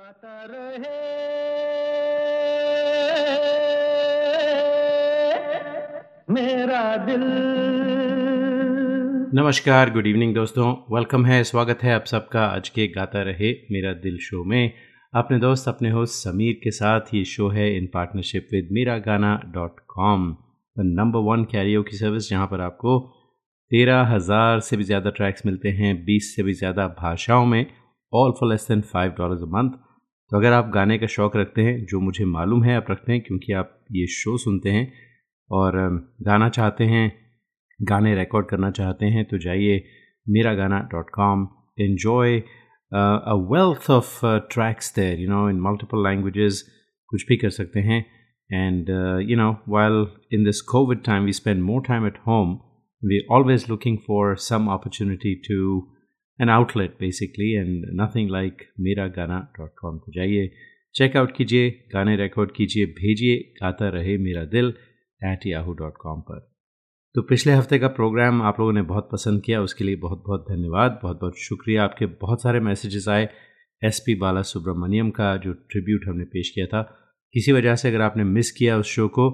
गाता रहे। मेरा दिल। नमस्कार गुड इवनिंग दोस्तों। वेलकम है, स्वागत है आप सबका। आज के गाता रहे मेरा दिल शो में। अपने दोस्त, अपने होस्ट समीर के साथ ये शो है इन partnership with Mera Gaana dot com number one Cairo की सर्विस जहाँ पर आपको तेरह हज़ार से भी ज़्यादा ट्रैक्स मिलते हैं, बीस से भी ज़्यादा भाषाओं में all for less than five dollars a month तो अगर आप गाने का शौक़ रखते हैं, जो मुझे मालूम है, आप रखते हैं, क्योंकि आप ये शो सुनते हैं और गाना चाहते हैं, गाने रिकॉर्ड करना चाहते हैं तो जाइए Mera Gaana dot com enjoy a wealth of tracks there you know in multiple languages कुछ भी कर सकते हैं and you know while in this COVID time we spend more time at home we always looking for some opportunity to an outlet basically and nothing like Mera Gaana dot com तो जाइए checkout कीजिए, गाने record कीजिए, भेजिए, गाता रहे मेरा दिल at Yahoo dot com पर। तो पिछले हफ़्ते का प्रोग्राम आप लोगों ने बहुत पसंद किया, उसके लिए बहुत बहुत धन्यवाद, बहुत बहुत शुक्रिया। आपके बहुत सारे मैसेजेस आए एस पी बाला सुब्रमण्यम का, जो ट्रिब्यूट हमने पेश किया था। किसी वजह से अगर आपने मिस किया उस शो को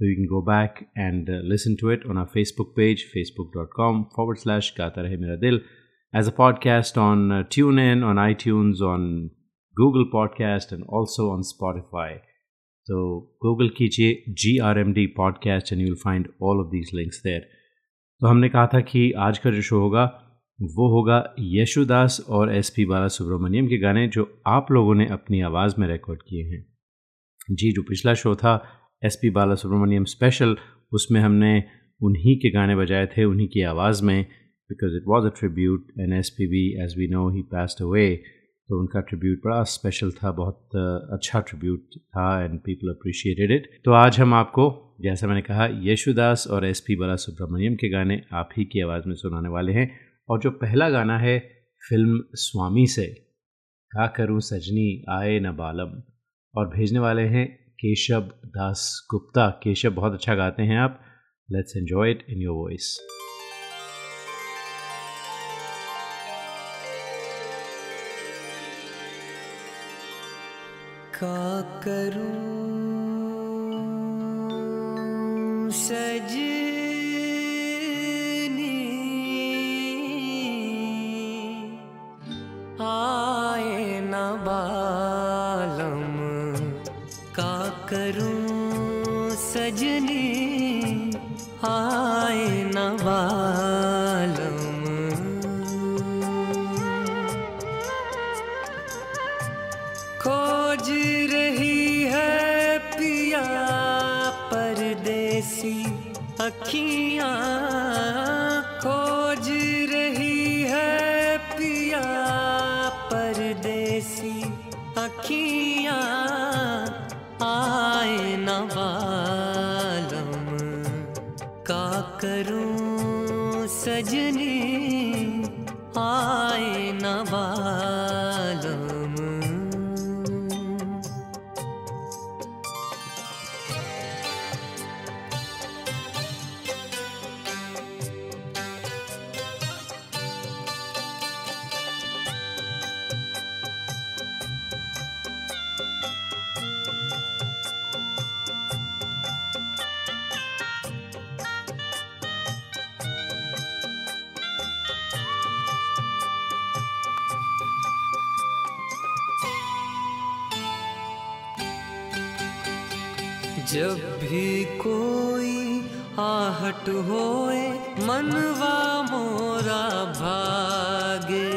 तो you can go back and listen to it on our Facebook page Facebook dot com forward slash Gaata Rahe Mera दिल। As a podcast on uh, TuneIn, on iTunes, on Google Podcast, and also on Spotify. So Google कीजिए GRMD podcast and you'll find all of these links there. तो हमने कहा था कि आज का जो शो होगा वो होगा यशुदास और एस पी बाला सुब्रमण्यम के गाने जो आप लोगों ने अपनी आवाज़ में रिकॉर्ड किए हैं जी जो पिछला शो था S P Bala Subrahmanyam special उसमें हमने उन्हीं के गाने बजाए थे उन्हीं की आवाज़ में because it was a tribute and SPB as we know, he passed away. तो उनका ट्रिब्यूट बड़ा स्पेशल था, बहुत अच्छा ट्रिब्यूट था एंड पीपल अप्रिशिएटेड इट तो आज हम आपको, जैसा मैंने कहा, यशुदास और एस पी बाला सुब्रमण्यम के गाने आप ही की आवाज़ में सुनाने वाले हैं। और जो पहला गाना है, फ़िल्म स्वामी से का करूँ सजनी, आए न बालम। और भेजने वाले हैं केशव दास गुप्ता केशव, बहुत अच्छा गाते हैं आप। Let's enjoy it in your voice का करूँ सजनी। आए न बालम का करूँ सजनी। आए न बालम अखियाँ होए, मनवा मोरा भागे।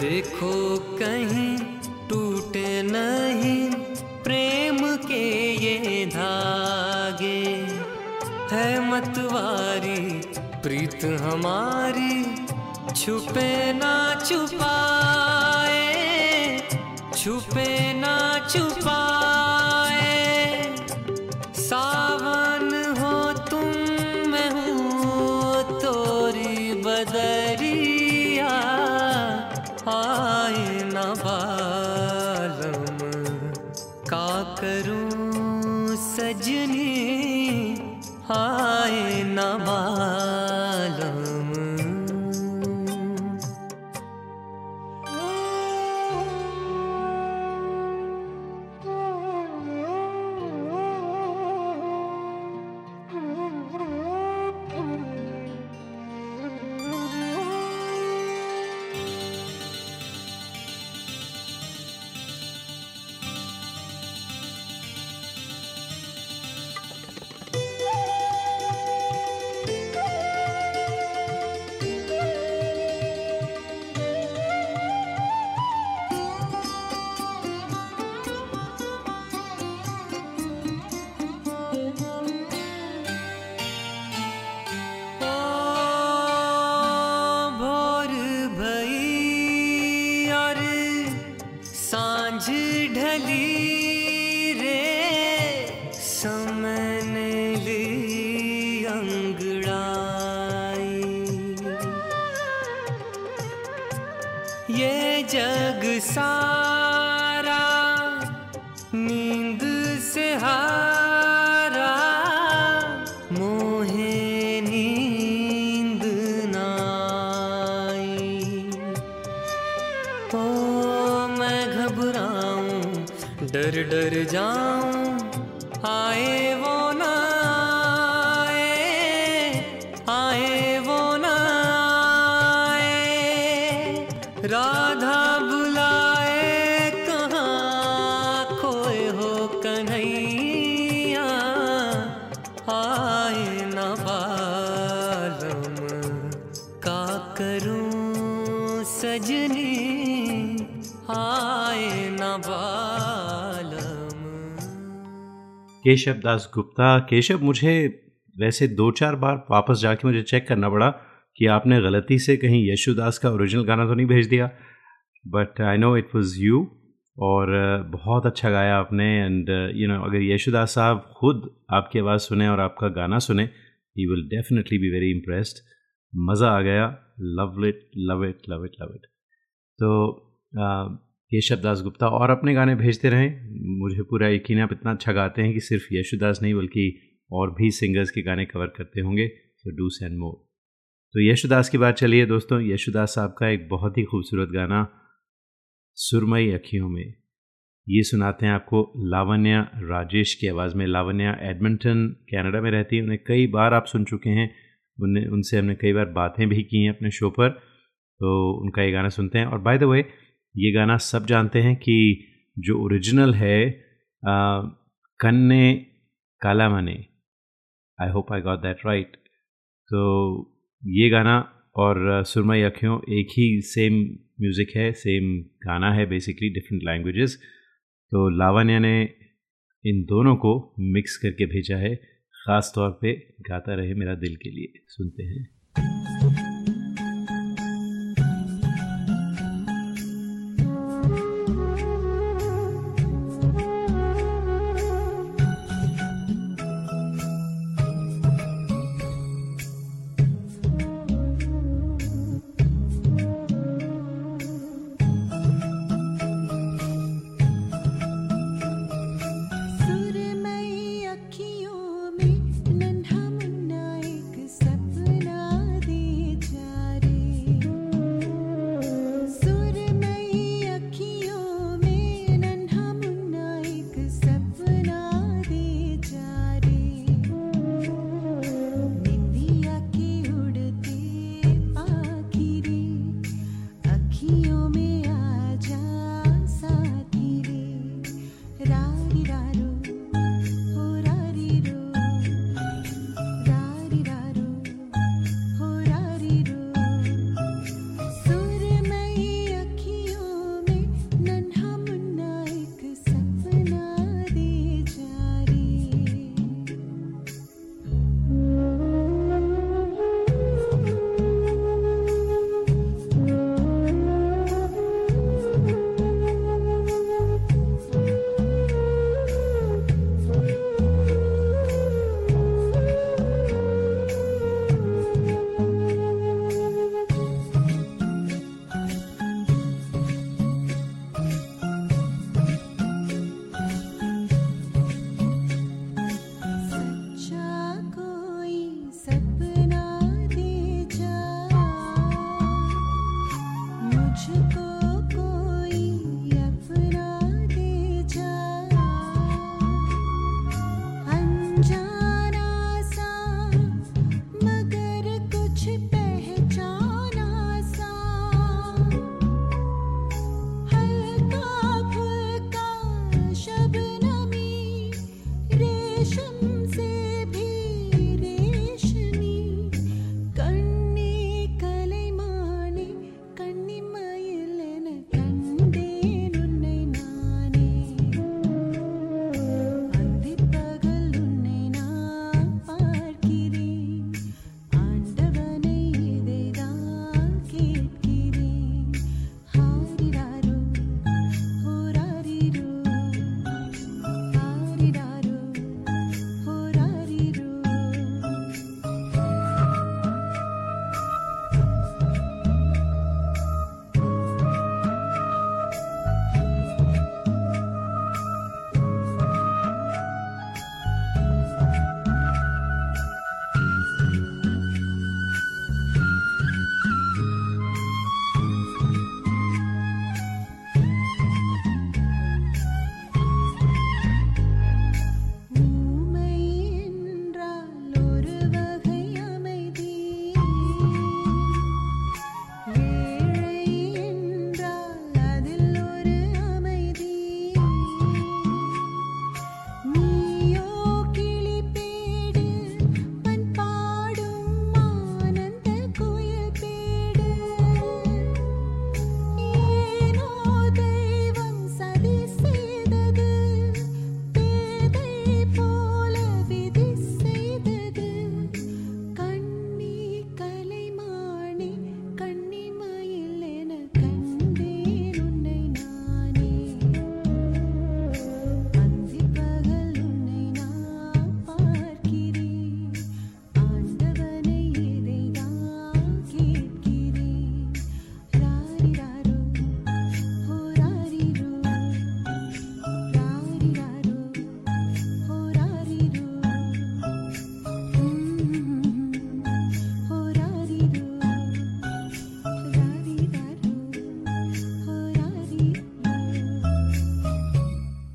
देखो कहीं टूटे नहीं, प्रेम के ये धागे। है मतवारी, प्रीत हमारी, छुपे ना छुपाए, छुपे ना छुपाए केशव दास गुप्ता, केशव मुझे वैसे दो चार बार वापस जाके मुझे चेक करना पड़ा कि आपने गलती से कहीं यशुदास का ओरिजिनल गाना तो नहीं भेज दिया। But I know it was you और बहुत अच्छा गाया आपने एंड यू नो अगर यशुदास साहब खुद आपकी आवाज़ सुने और आपका गाना सुने ही will definitely be very impressed मज़ा आ गया। Love it love it love it love it तो uh, केशव दास गुप्ता और अपने गाने भेजते रहें। मुझे पूरा यकीन आप इतना अच्छा गाते हैं कि सिर्फ़ यशुदास नहीं बल्कि और भी सिंगर्स के गाने कवर करते होंगे। सो डू सेंड मोर तो यशुदास की बात चलिए दोस्तों। यशुदास साहब का एक बहुत ही खूबसूरत गाना सुरमई अखियों में। ये सुनाते हैं आपको लावण्या राजेश की आवाज़ में। लावण्या एडमिंटन कनाडा में रहती है। उन्हें कई बार आप सुन चुके हैं। उनसे हमने कई बार बातें भी की हैं अपने शो पर। तो उनका ये गाना सुनते हैं। और बाय द वे ये गाना सब जानते हैं कि जो ओरिजिनल है कन्ने काला मने। I hope I got that right तो ये गाना और सुरमई अखियों एक ही सेम म्यूज़िक है सेम गाना है बेसिकली डिफरेंट लैंग्वेजेस तो लावण्या ने इन दोनों को मिक्स करके भेजा है ख़ास तौर पे गाता रहे मेरा दिल के लिए। सुनते हैं।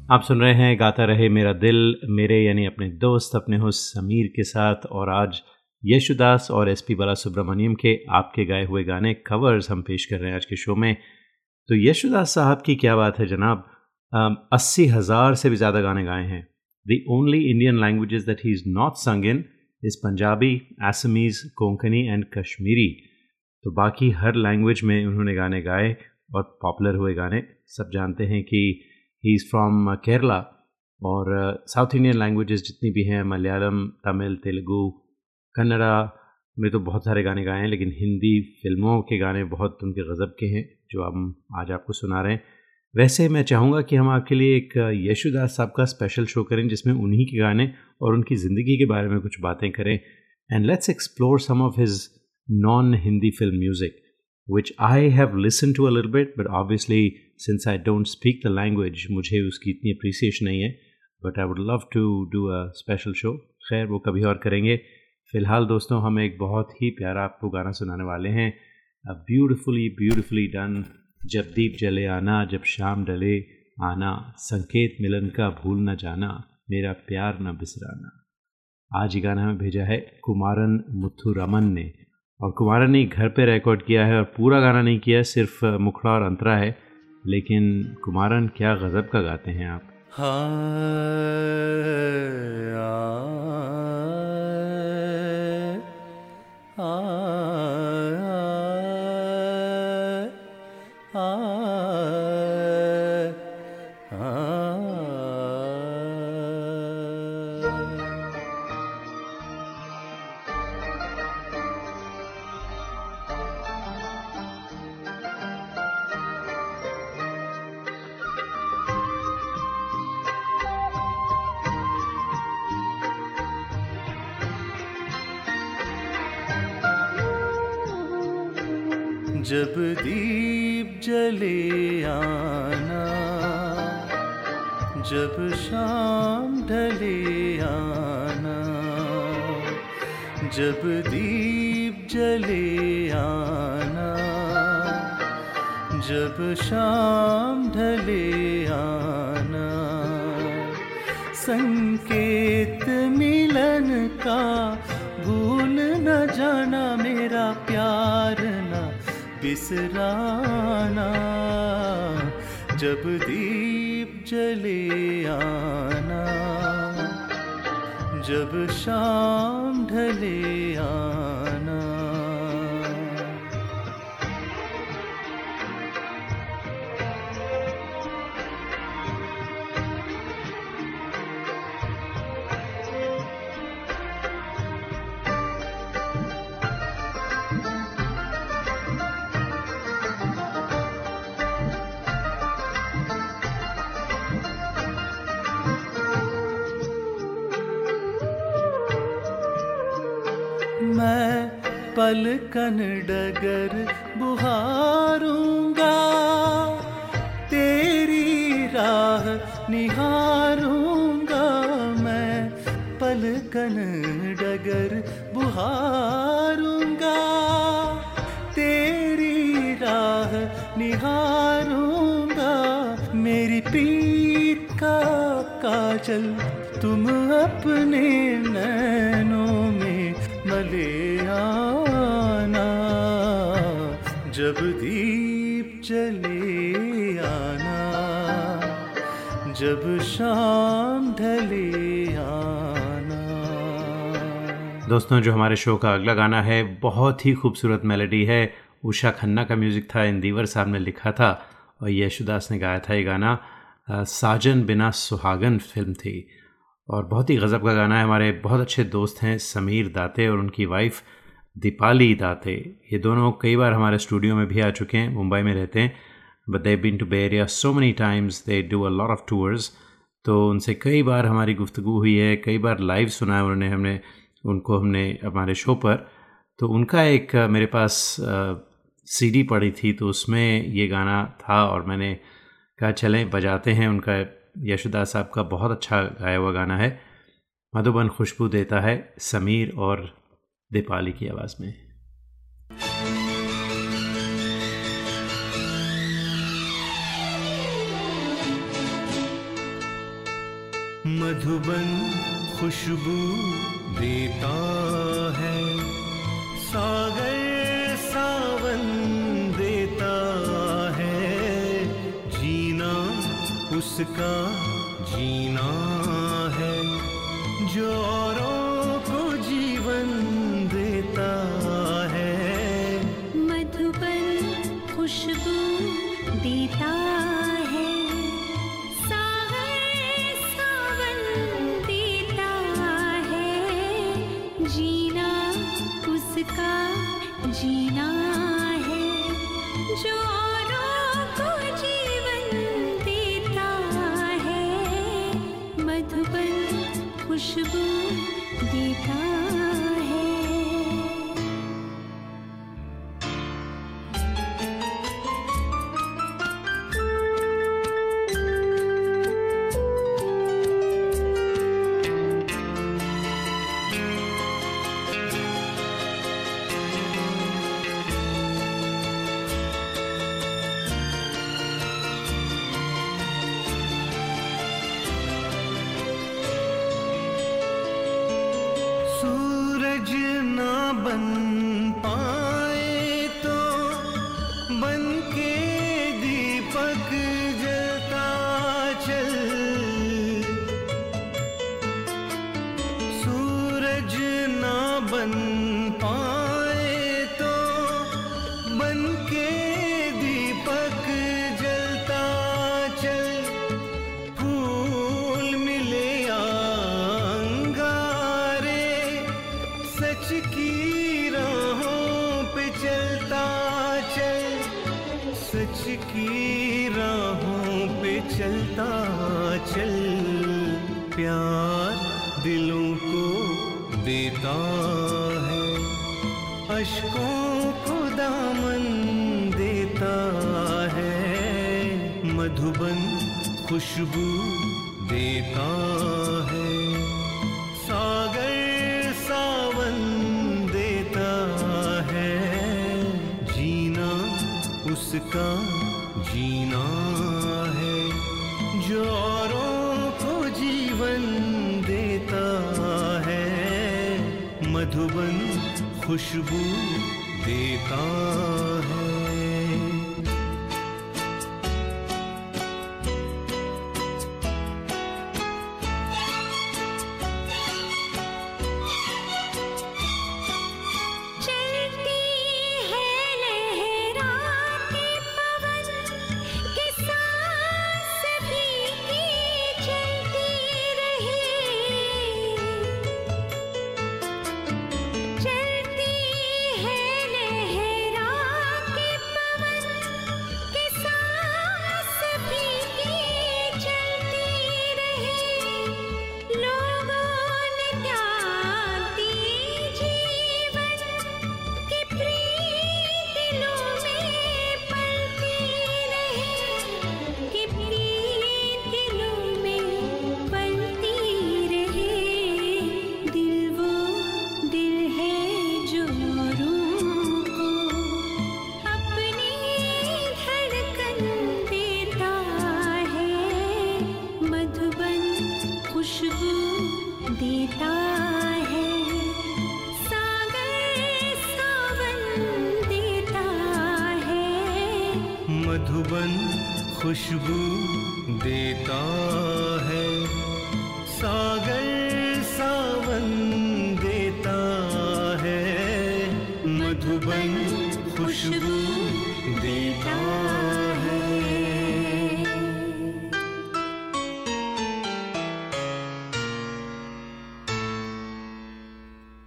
आप सुन रहे हैं, गाता रहे मेरा दिल, मेरे यानी अपने दोस्त, अपने हो समीर के साथ। और आज यशुदास और एस पी बाला सुब्रमण्यम के आपके गाए हुए गाने कवर्स हम पेश कर रहे हैं आज के शो में। तो यशुदास साहब की क्या बात है जनाब? अस्सी हज़ार से भी ज़्यादा गाने गाए हैं। The only Indian language that he is not sung in is Punjabi Assamese Konkani and Kashmiri तो बाकी हर लैंग्वेज में उन्होंने गाने गाए और पॉपुलर हुए गाने। सब जानते हैं कि ही इज़ फ्रॉम केरला और साउथ इंडियन लैंग्वेजेस जितनी भी हैं, मलयालम, तमिल, तेलुगु, कन्नड़ा, में तो बहुत सारे गाने गाए हैं, लेकिन हिंदी फ़िल्मों के गाने बहुत उनके गज़ब के हैं, जो हम आज आपको सुना रहे हैं। वैसे मैं चाहूँगा कि हम आपके लिए एक यशुदास साहब का स्पेशल शो करें, जिसमें उन्हीं के गाने और उनकी ज़िंदगी के बारे में कुछ बातें करें। And let's explore some of his non Hindi film music which I have listened to a little bit, but obviously since I don't speak the language, मुझे उसकी इतनी अप्रिसिएशन नहीं है but I would love to do a special show खैर वो कभी और करेंगे। फ़िलहाल दोस्तों हम एक बहुत ही प्यारा आपको गाना सुनाने वाले हैं। अ ब्यूटिफुली ब्यूटिफुली डन जब दीप जले आना जब शाम डले आना संकेत मिलन का भूल न जाना मेरा प्यार न बिसराना। आज ये गाना हमें भेजा है कुमारन मुथुरमन ने। और कुमारन ने घर पे रिकॉर्ड किया है और पूरा गाना नहीं किया सिर्फ़ मुखड़ा और अंतरा है। लेकिन कुमारन क्या गज़ब का गाते हैं आप। हाँ आ, आ, जब दीप जले आना, जब शाम ढले आना, जब दीप जले आना, जब शाम ढले आना, संकेत मिलन का बिसराना जब दीप जले आना जब शाम ढले आना। पलकन डगर बुहारूँगा। तेरी राह निहारूँगा मैं। पलकन डगर बुहारूँगा। तेरी राह निहारूँगा। मेरी पीठ का काजल तुम अपने नैनों में मले आना जब दीप जले आना, जब शाम ढले आना। दोस्तों, जो हमारे शो का अगला गाना है, बहुत ही खूबसूरत मेलोडी है। उषा खन्ना का म्यूज़िक था, इंदिवर साहब ने लिखा था और यशुदास ने गाया था ये गाना साजन बिना सुहागन फ़िल्म थी। और बहुत ही गज़ब का गाना है। हमारे बहुत अच्छे दोस्त हैं समीर दाते और उनकी वाइफ दीपाली दाते ये दोनों कई बार हमारे स्टूडियो में भी आ चुके हैं, मुंबई में रहते हैं but they been to Bay Area so many times they do a lot of tours तो उनसे कई बार हमारी गुफ्तु हुई है, कई बार लाइव सुना है उन्होंने हमने, उनको हमने हमारे शो पर। तो उनका एक मेरे पास सीडी पड़ी थी तो उसमें ये गाना था और मैंने कहा, चलें, बजाते हैं। उनका यशोदास साहब का बहुत अच्छा गाया हुआ गाना है। मधुबन खुशबू देता है, समीर और दीपाली की आवाज़ में। मधुबन खुशबू देता है, सागर सावन देता है, जीना उसका जीना है, जो खुशबू देता है। सावन देता है। जीना उसका जीना है। जो को जीवन देता है। मधुबन खुशबू सूरज बन पाए अशकों को दामन देता है। मधुबन खुशबू देता है। सागर सावन देता है। जीना उसका खुशबू देता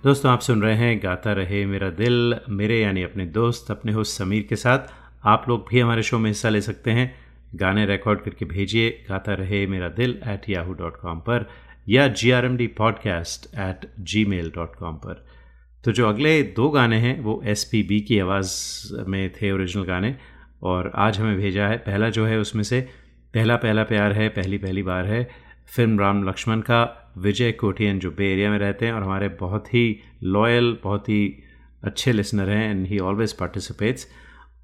दोस्तों, आप सुन रहे हैं गाता रहे मेरा दिल, मेरे यानी अपने दोस्त, अपने होस्ट समीर के साथ। आप लोग भी हमारे शो में हिस्सा ले सकते हैं। गाने रिकॉर्ड करके भेजिए गाता रहे मेरा दिल एट याहू डॉट कॉम पर या G R M D podcast at Gmail dot com पर। तो जो अगले दो गाने हैं, वो एस पी बी की आवाज़ में थे ओरिजिनल गाने और आज हमें भेजा है। पहला जो है उसमें से, पहला पहला प्यार है, पहली पहली बार है, फ़िल्म राम लक्ष्मण का। विजय कोटियन जो बे एरिया में रहते हैं और हमारे बहुत ही लॉयल बहुत ही अच्छे लिसनर हैं एंड ही ऑलवेज पार्टिसिपेट्स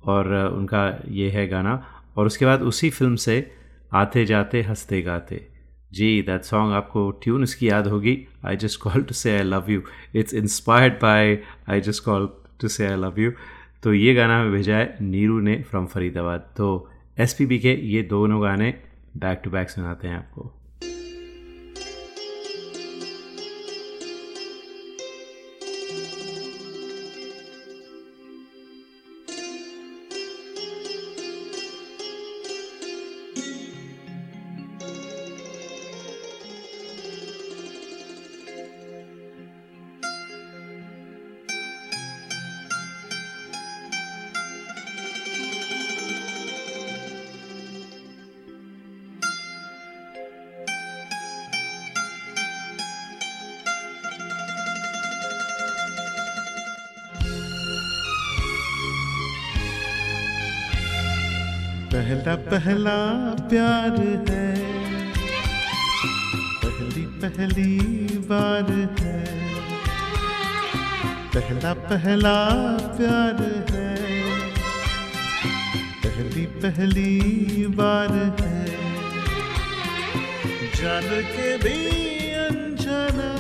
और उनका ये है गाना। और उसके बाद उसी फ़िल्म से आते जाते, हँसते गाते। जी दैट सॉन्ग आपको ट्यून इसकी याद होगी। I just call to say I love you it's inspired by I just call to say I love you तो ये गाना हमें भेजा है नीरू ने फ्रॉम फरीदाबाद। तो एसपीबी के ये दोनों गाने बैक टू बैक सुनाते हैं आपको। पहला पहला प्यार है। पहली पहली बार है। पहला पहला प्यार है। पहली पहली बार है। जान के भी अनजाना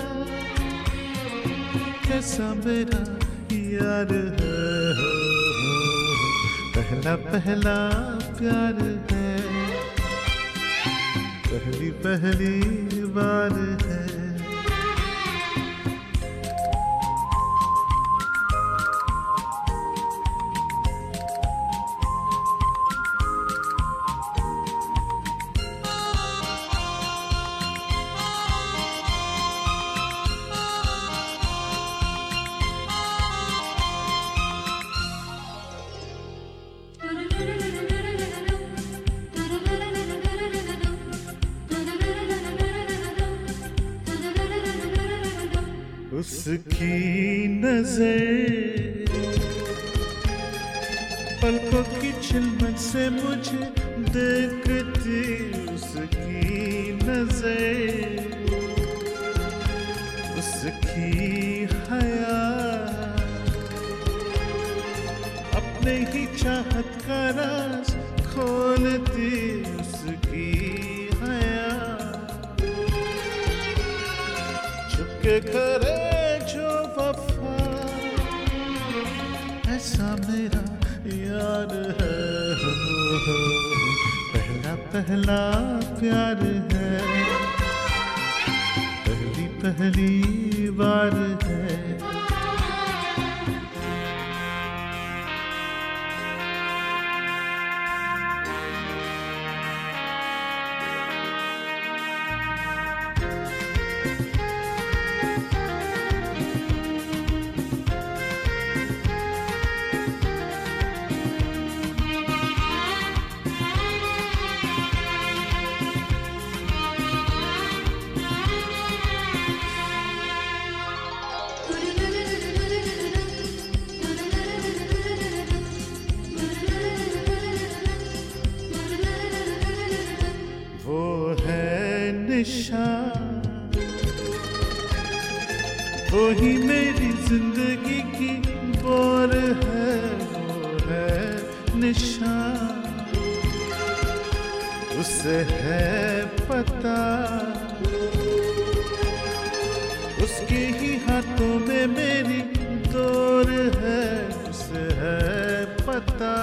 कैसा मेरा यार है। पहला पहला प्यार है। पहली पहली बार है। उसकी नज़र। पलकों की चिलमन से मुझे देखती उसकी नज़र। उसकी हया। अपने ही चाहत का राज खोलती उसकी चुपके करे जो वफा ऐसा मेरा यार है। पहला पहला प्यार है, पहली पहली बार है। वो ही मेरी ज़िंदगी की बोर है वो है निशान उसे है पता। उसके ही हाथों में मेरी दौर है, उसे है पता।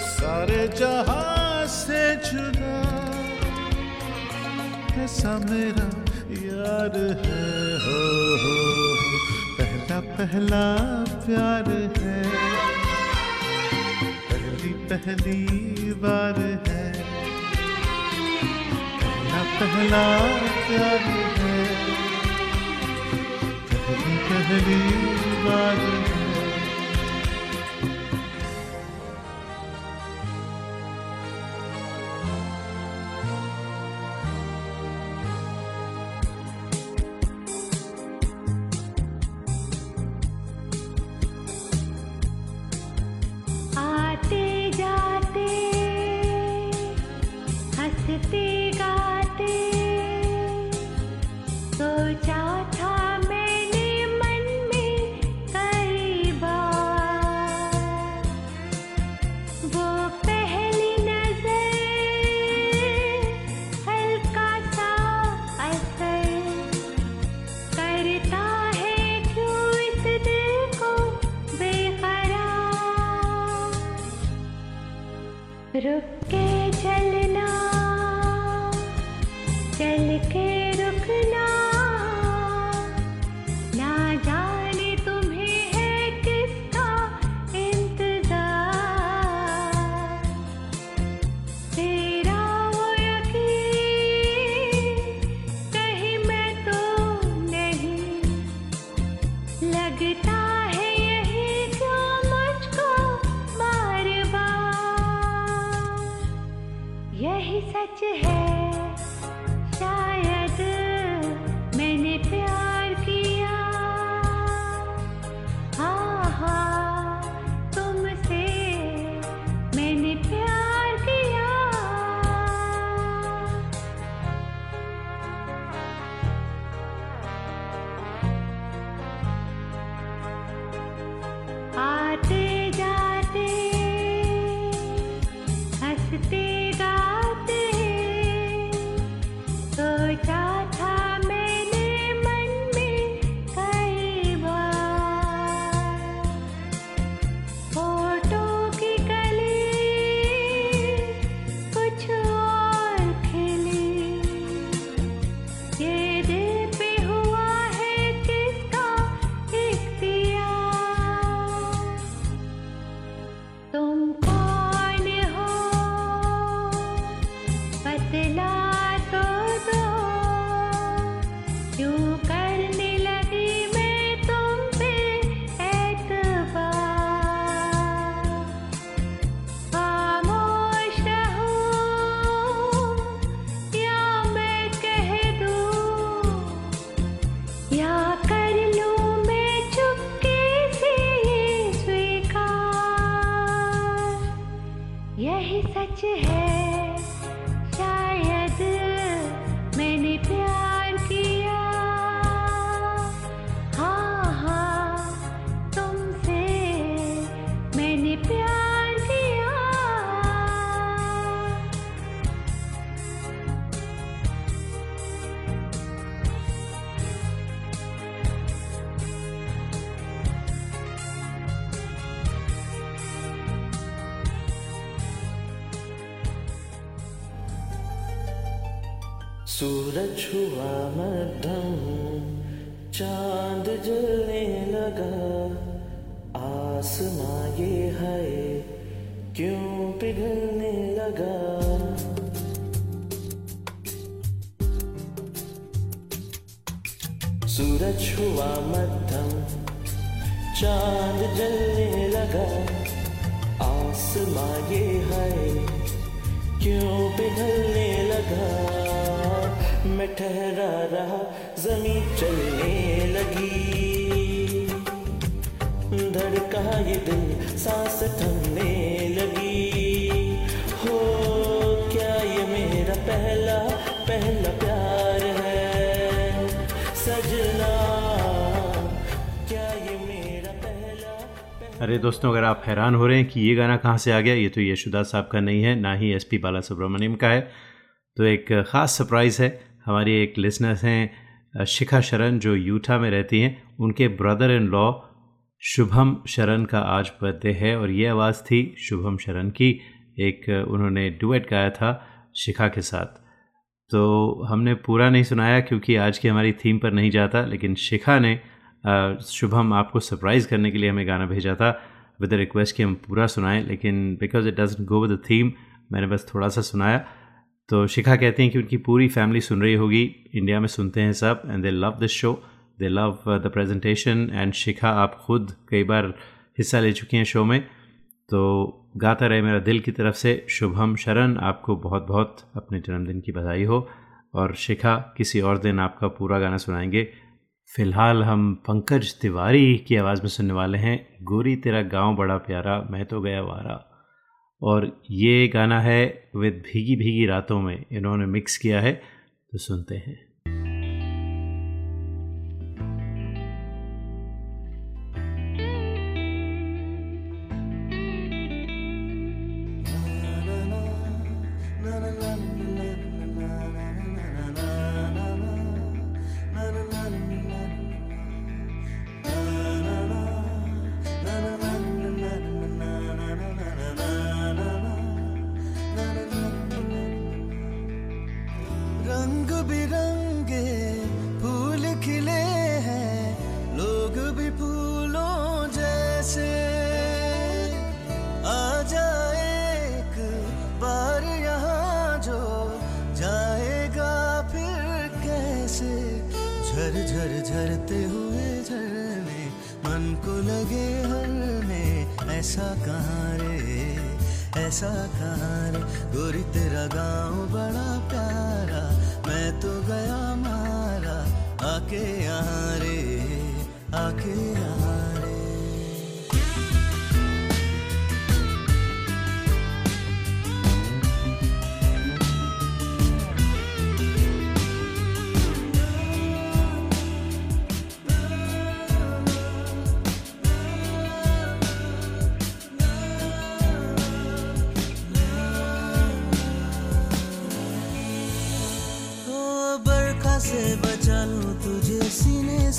सारे जहाँ से जुदा ऐसा मेरा यार हो, हो, हो। पहला पहला प्यार है। पहली पहली बार है। पहला पहला प्यार है। पहली पहली बार है। हुआ मध्यम चाँद जलने लगा। आसमां ये है, क्यों पिघलने लगा? सूरज हुआ मध्यम चाँद जलने लगा। आसमां ये है, क्यों पिघलने लगा? मैं ठहरा रहा जमी चलने लगी। धड़का ये दिल सांस थमने लगी। हो, क्या ये मेरा पहला पहला प्यार है? सजना, क्या ये मेरा पहला पहला अरे दोस्तों, अगर आप हैरान हो रहे हैं कि ये गाना कहाँ से आ गया, ये तो यशुदास साहब का नहीं है, ना ही एस पी बाला सुब्रमण्यम का है। तो एक ख़ास सरप्राइज़ है हमारी एक लिसनर्स हैं शिखा शरण जो यूटा में रहती हैं, उनके ब्रदर इन लॉ शुभम शरण का आज बर्थडे है और ये आवाज़ थी शुभम शरण की। एक उन्होंने डुएट गाया था शिखा के साथ। तो हमने पूरा नहीं सुनाया क्योंकि आज की हमारी थीम पर नहीं जाता, लेकिन शिखा ने शुभम आपको सरप्राइज़ करने के लिए हमें गाना भेजा था। विद रिक्वेस्ट कि हम पूरा सुनाएँ, लेकिन because it doesn't go with the theme मैंने बस थोड़ा सा सुनाया। तो शिखा कहते हैं कि उनकी पूरी फैमिली सुन रही होगी। इंडिया में सुनते हैं सब and they love this show they love the presentation and Shikha आप खुद कई बार हिस्सा ले चुकी हैं शो में। तो गाता रहे मेरा दिल की तरफ़ से। शुभम शरण, आपको बहुत बहुत अपने जन्मदिन की बधाई हो। और शिखा, किसी और दिन आपका पूरा गाना सुनाएँगे। फ़िलहाल हम पंकज तिवारी की आवाज़ में सुनने वाले हैं। गोरी तेरा गाँव बड़ा प्यारा, मैं तो गया वारा। और ये गाना है विद भीगी भीगी रातों में। इन्होंने मिक्स किया है तो सुनते हैं। तेरा गाँव बड़ा प्यारा मैं तो गया मारा आके यहाँ रे आके यहाँ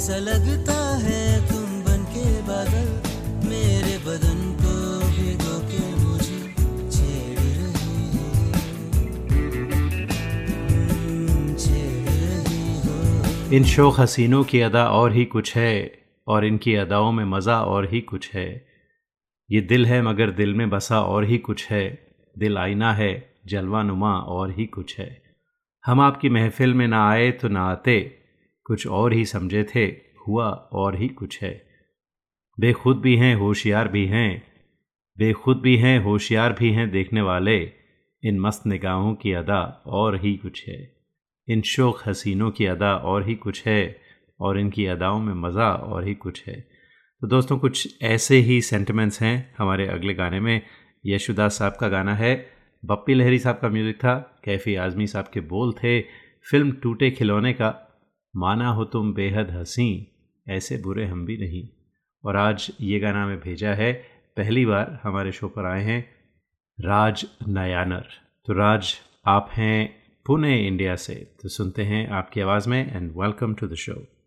ऐसा लगता है तुम बन के बादल, मेरे बदन को भिगो के मुझे छेड़ रही हो। इन शोक हसीनों की अदा और ही कुछ है, और इनकी अदाओं में मज़ा और ही कुछ है। ये दिल है मगर दिल में बसा और ही कुछ है, दिल आईना है जलवा नुमा और ही कुछ है। हम आपकी महफिल में ना आए तो ना आते कुछ और ही समझे थे, हुआ और ही कुछ है। बेखुद भी हैं, होशियार भी हैं, बेखुद भी हैं, होशियार भी हैं देखने वाले, इन मस्त निगाहों की अदा और ही कुछ है। इन शोक हसीनों की अदा और ही कुछ है, और इनकी अदाओं में मज़ा और ही कुछ है। तो दोस्तों, कुछ ऐसे ही सेंटिमेंट्स हैं हमारे अगले गाने में। यशुदास साहब का गाना है, बप्पी लहरी साहब का म्यूज़िक था, कैफ़ी आज़मी साहब के बोल थे। फ़िल्म टूटे खिलौने का माना हो तुम बेहद हसी, ऐसे बुरे हम भी नहीं। और आज ये गाना हमें भेजा है, पहली बार हमारे शो पर आए हैं, राज नयानर। तो राज, आप हैं पुणे, इंडिया से। तो सुनते हैं आपकी आवाज़ में and welcome to the show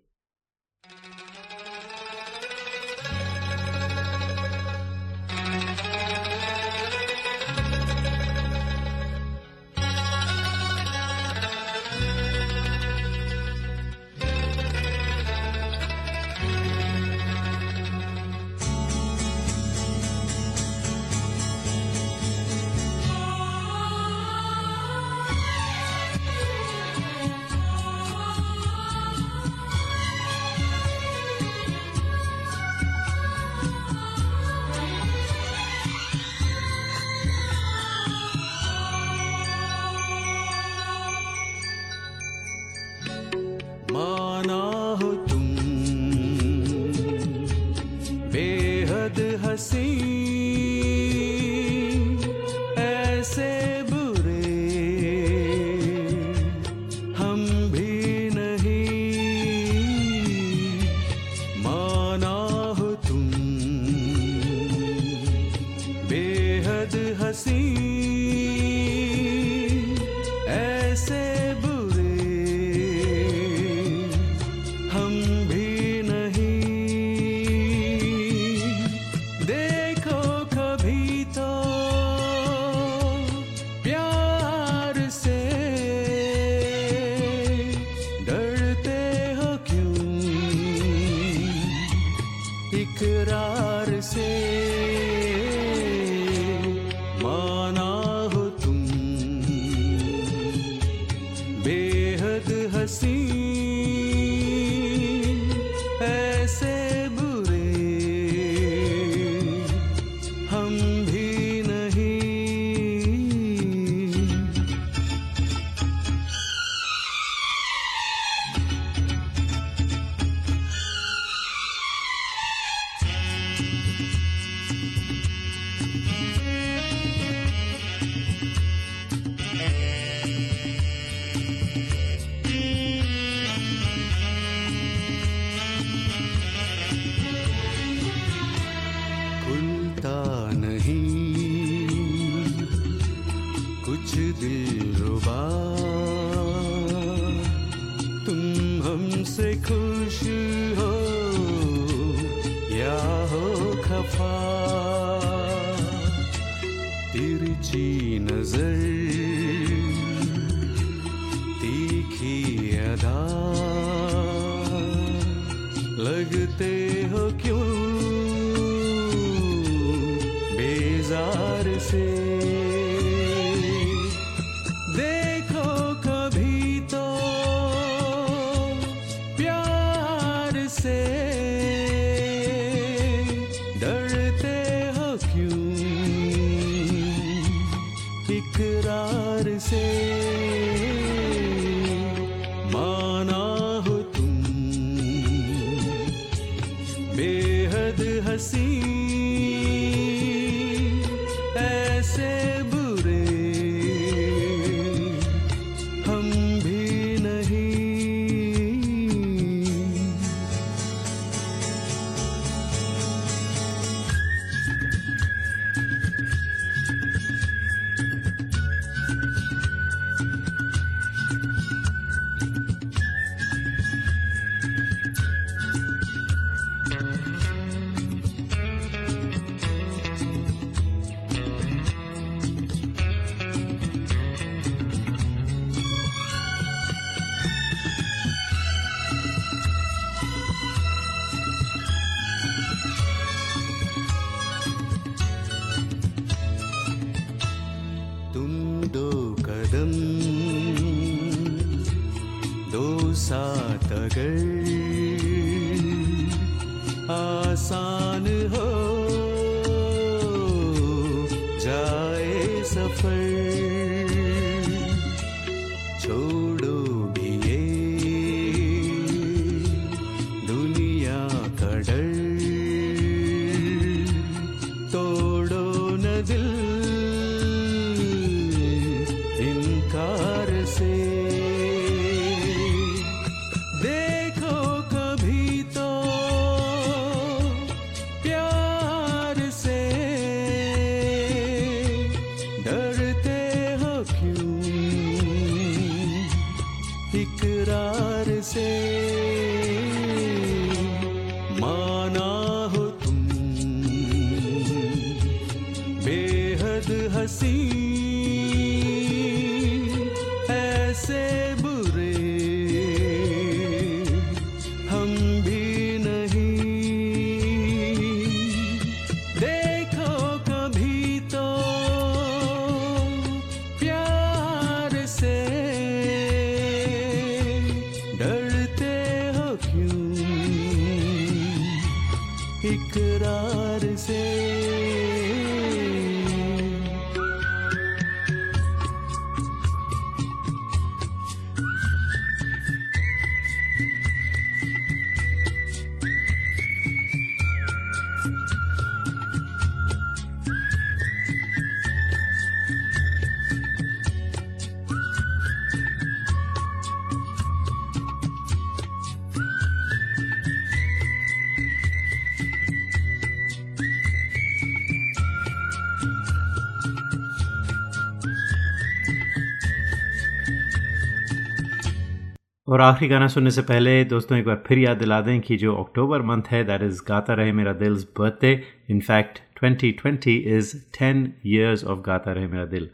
और आखिरी गाना सुनने से पहले दोस्तों, एक बार फिर याद दिला दें कि जो अक्टूबर मंथ है that is Gaata Rahe Mera Dil's birthday in fact 2020 is 10 years of Gaata Rahe Mera दिल.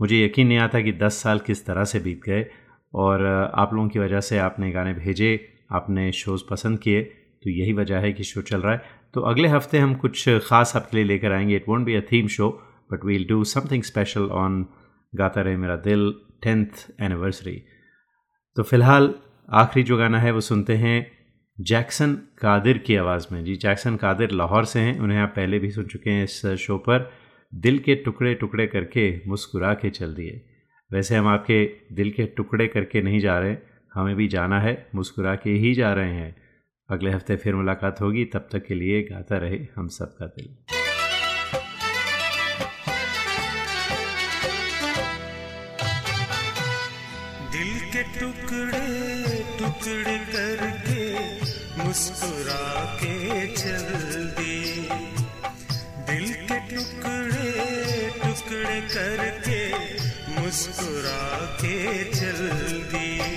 मुझे यकीन नहीं आता कि 10 साल किस तरह से बीत गए और आप लोगों की वजह से आपने गाने भेजे, आपने शोज़ पसंद किए तो यही वजह है कि शो चल रहा है। तो अगले हफ़्ते हम कुछ ख़ास आपके लिए लेकर आएँगे। It won't be a theme show but we'll do something special on Gaata Rahe Mera दिल टेंथ एनिवर्सरी तो फ़िलहाल आखिरी जो गाना है वो सुनते हैं जैक्सन कादिर की आवाज़ में। जी, जैक्सन कादिर लाहौर से हैं, उन्हें आप पहले भी सुन चुके हैं इस शो पर। दिल के टुकड़े टुकड़े करके मुस्कुरा के चल दिए। वैसे हम आपके दिल के टुकड़े करके नहीं जा रहे, हमें भी जाना है, मुस्कुरा के ही जा रहे हैं। अगले हफ़्ते फिर मुलाकात होगी, तब तक के लिए गाता रहे हम सबका दिल। मुस्कुरा के चल दिए दिल के टुकड़े टुकड़े करके मुस्कुरा के चल दिए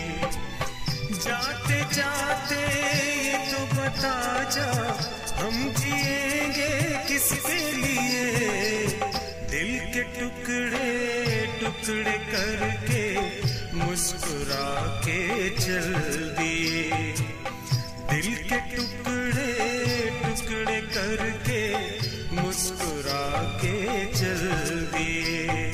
जाते जाते तो बता जा, हम जिएँगे किसके लिए? दिल के टुकड़े टुकड़े करके मुस्कुरा के चल दिए दिल के टुकड़े टुकड़े करके मुस्कुरा के चल दिए।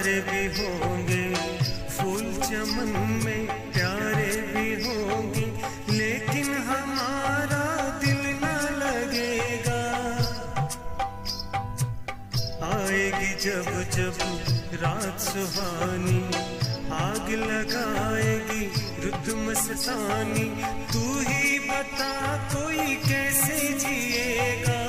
तारे भी होंगे, फूल चमन में प्यारे भी होंगे, लेकिन हमारा दिल न लगेगा। आएगी जब जब रात सुहानी, आग लगाएगी रुत मस्तानी, तू ही बता कोई कैसे जिएगा।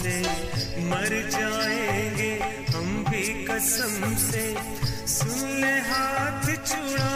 हमसे मर जाएँगे हम भी कसम से। सुन ले हाथ छुड़ाने